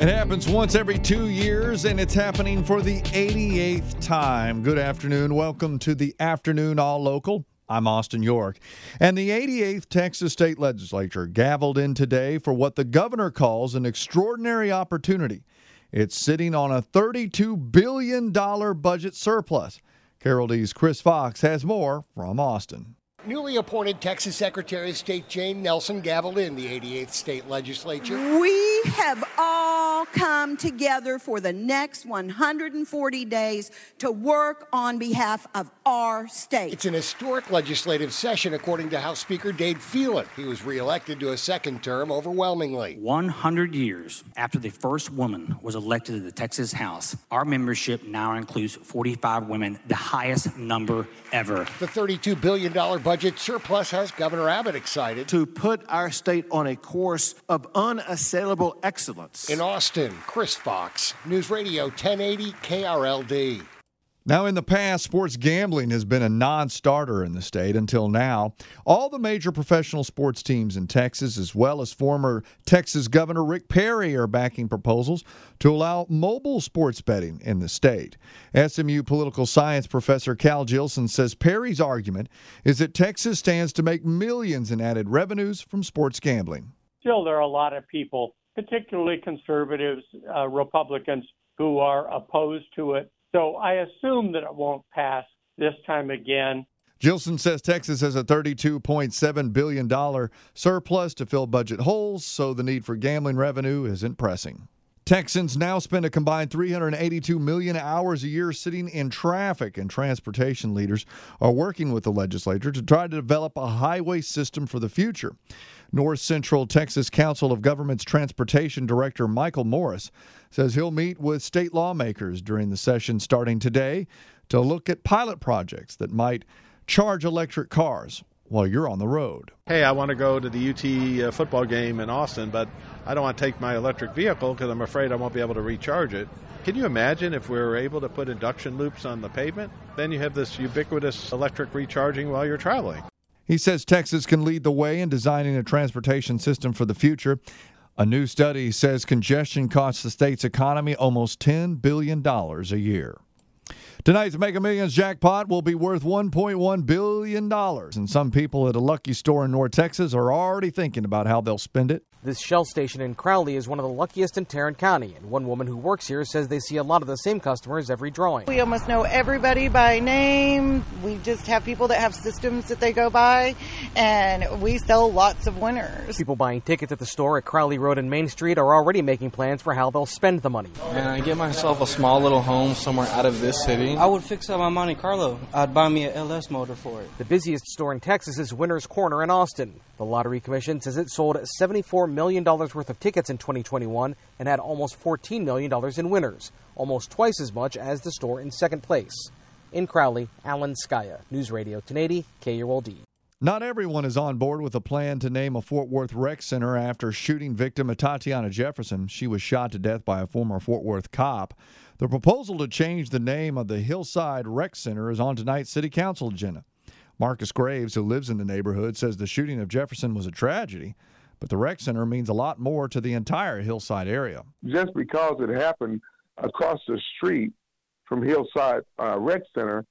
It happens once every two years, and it's happening for the 88th time. Good afternoon. Welcome to the Afternoon All Local. I'm Austin York. And the 88th Texas State Legislature gavelled in today for what the governor calls an extraordinary opportunity. It's sitting on a $32 billion budget surplus. KRLD's Chris Fox has more from Austin. Newly appointed Texas Secretary of State Jane Nelson gavelled in the 88th state legislature. We have all come together for the next 140 days to work on behalf of our state. It's an historic legislative session, according to House Speaker Dade Phelan. He was reelected to a second term overwhelmingly. 100 years after the first woman was elected to the Texas House, our membership now includes 45 women, the highest number ever. The $32 billion budget surplus has Governor Abbott excited. To put our state on a course of unassailable excellence. In Austin, Chris Fox, News Radio 1080 KRLD. Now, in the past, sports gambling has been a non starter in the state until now. All the major professional sports teams in Texas, as well as former Texas Governor Rick Perry, are backing proposals to allow mobile sports betting in the state. SMU political science professor Cal Jillson says Perry's argument is that Texas stands to make millions in added revenues from sports gambling. Still, there are a lot of people, particularly conservatives, uh, Republicans, who are opposed to it so I assume that it won't pass this time again. Jillson says Texas has a $32.7 billion surplus to fill budget holes, so the need for gambling revenue isn't pressing. Texans now spend a combined 382 million hours a year sitting in traffic, and transportation leaders are working with the legislature to try to develop a highway system for the future. North Central Texas Council of Governments Transportation Director Michael Morris says he'll meet with state lawmakers during the session starting today to look at pilot projects that might charge electric cars while you're on the road. Hey, I want to go to the UT uh, football game in Austin, but I don't want to take my electric vehicle because I'm afraid I won't be able to recharge it. Can you imagine if we were able to put induction loops on the pavement? Then you have this ubiquitous electric recharging while you're traveling. He says Texas can lead the way in designing a transportation system for the future. A new study says congestion costs the state's economy almost $10 billion a year. Tonight's Mega Millions jackpot will be worth $1.1 billion, and some people at a lucky store in North Texas are already thinking about how they'll spend it. This Shell station in Crowley is one of the luckiest in Tarrant County, and one woman who works here says they see a lot of the same customers every drawing. We almost know everybody by name. We just have people that have systems that they go by, and we sell lots of winners. People buying tickets at the store at Crowley Road and Main Street are already making plans for how they'll spend the money. And I get myself a small little home somewhere out of this city. I would fix up my Monte Carlo. I'd buy me a LS motor for it. The busiest store in Texas is Winners Corner in Austin. The Lottery Commission says it sold $74 million worth of tickets in 2021 and had almost $14 million in winners, almost twice as much as the store in second place. In Crowley, Alan Scaia, News Radio 1080, KRLD. Not everyone is on board with a plan to name a Fort Worth rec center after shooting victim Tatiana Jefferson. She was shot to death by a former Fort Worth cop. The proposal to change the name of the Hillside Rec Center is on tonight's City Council agenda. Marcus Graves, who lives in the neighborhood, says the shooting of Jefferson was a tragedy, but the rec center means a lot more to the entire hillside area. Just because it happened across the street from Hillside uh, Rec Center,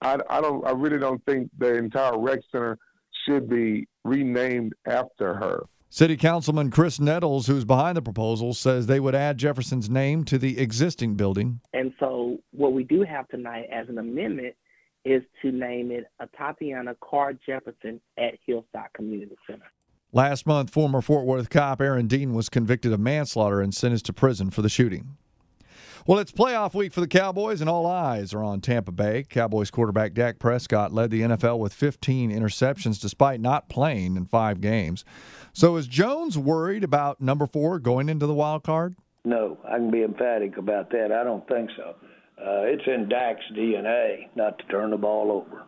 I, I don't. I really don't think the entire rec center should be renamed after her. City Councilman Chris Nettles, who's behind the proposal, says they would add Jefferson's name to the existing building. And so, what we do have tonight as an amendment is to name it a Tatiana Carr Jefferson at Hillside Community Center. Last month, former Fort Worth cop Aaron Dean was convicted of manslaughter and sentenced to prison for the shooting. Well, it's playoff week for the Cowboys, and all eyes are on Tampa Bay. Cowboys quarterback Dak Prescott led the NFL with 15 interceptions despite not playing in five games. So is Jones worried about number four going into the wild card? No, I can be emphatic about that. I don't think so. Uh, it's in Dak's DNA not to turn the ball over.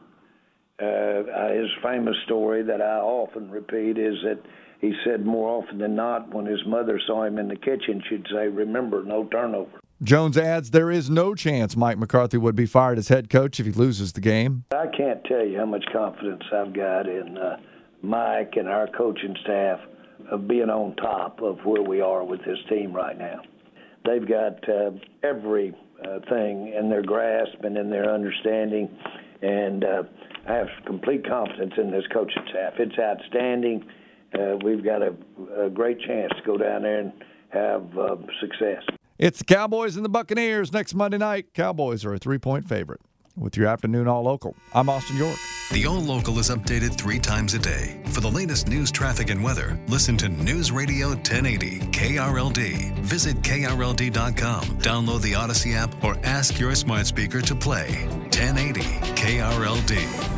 Uh, his famous story that I often repeat is that he said more often than not when his mother saw him in the kitchen, she'd say, Remember, no turnover. Jones adds there is no chance Mike McCarthy would be fired as head coach if he loses the game. I can't tell you how much confidence I've got in uh, Mike and our coaching staff of being on top of where we are with this team right now. They've got uh, every uh, thing in their grasp and in their understanding, and uh, I have complete confidence in this coaching staff. It's outstanding. Uh, we've got a, a, great chance to go down there and have uh, success. It's the Cowboys and the Buccaneers next Monday night. Cowboys are a three point favorite. With your afternoon All Local, I'm Austin York. The All Local is updated three times a day. For the latest news, traffic, and weather, listen to News Radio 1080 KRLD. Visit KRLD.com, download the Audacy app, or ask your smart speaker to play 1080 KRLD.